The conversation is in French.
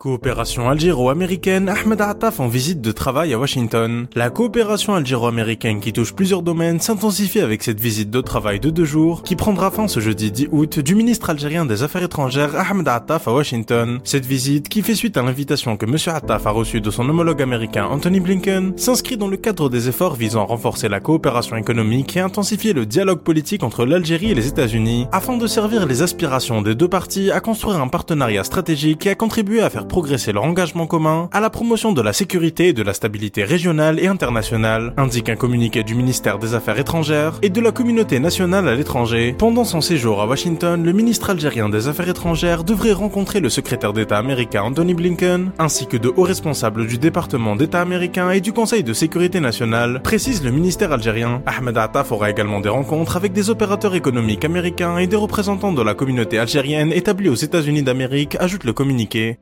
Coopération algéro-américaine, Ahmed Attaf en visite de travail à Washington. La coopération algéro-américaine qui touche plusieurs domaines s'intensifie avec cette visite de travail de deux jours qui prendra fin ce jeudi 10 août du ministre algérien des Affaires étrangères Ahmed Attaf à Washington. Cette visite, qui fait suite à l'invitation que M. Attaf a reçue de son homologue américain Anthony Blinken, s'inscrit dans le cadre des efforts visant à renforcer la coopération économique et intensifier le dialogue politique entre l'Algérie et les États-Unis afin de servir les aspirations des deux parties à construire un partenariat stratégique et à contribuer à faire progresser leur engagement commun à la promotion de la sécurité et de la stabilité régionale et internationale, indique un communiqué du ministère des Affaires étrangères et de la communauté nationale à l'étranger. Pendant son séjour à Washington, le ministre algérien des Affaires étrangères devrait rencontrer le secrétaire d'État américain Anthony Blinken, ainsi que de hauts responsables du département d'État américain et du Conseil de sécurité nationale, précise le ministère algérien. Ahmed Attaf aura également des rencontres avec des opérateurs économiques américains et des représentants de la communauté algérienne établie aux États-Unis d'Amérique, ajoute le communiqué.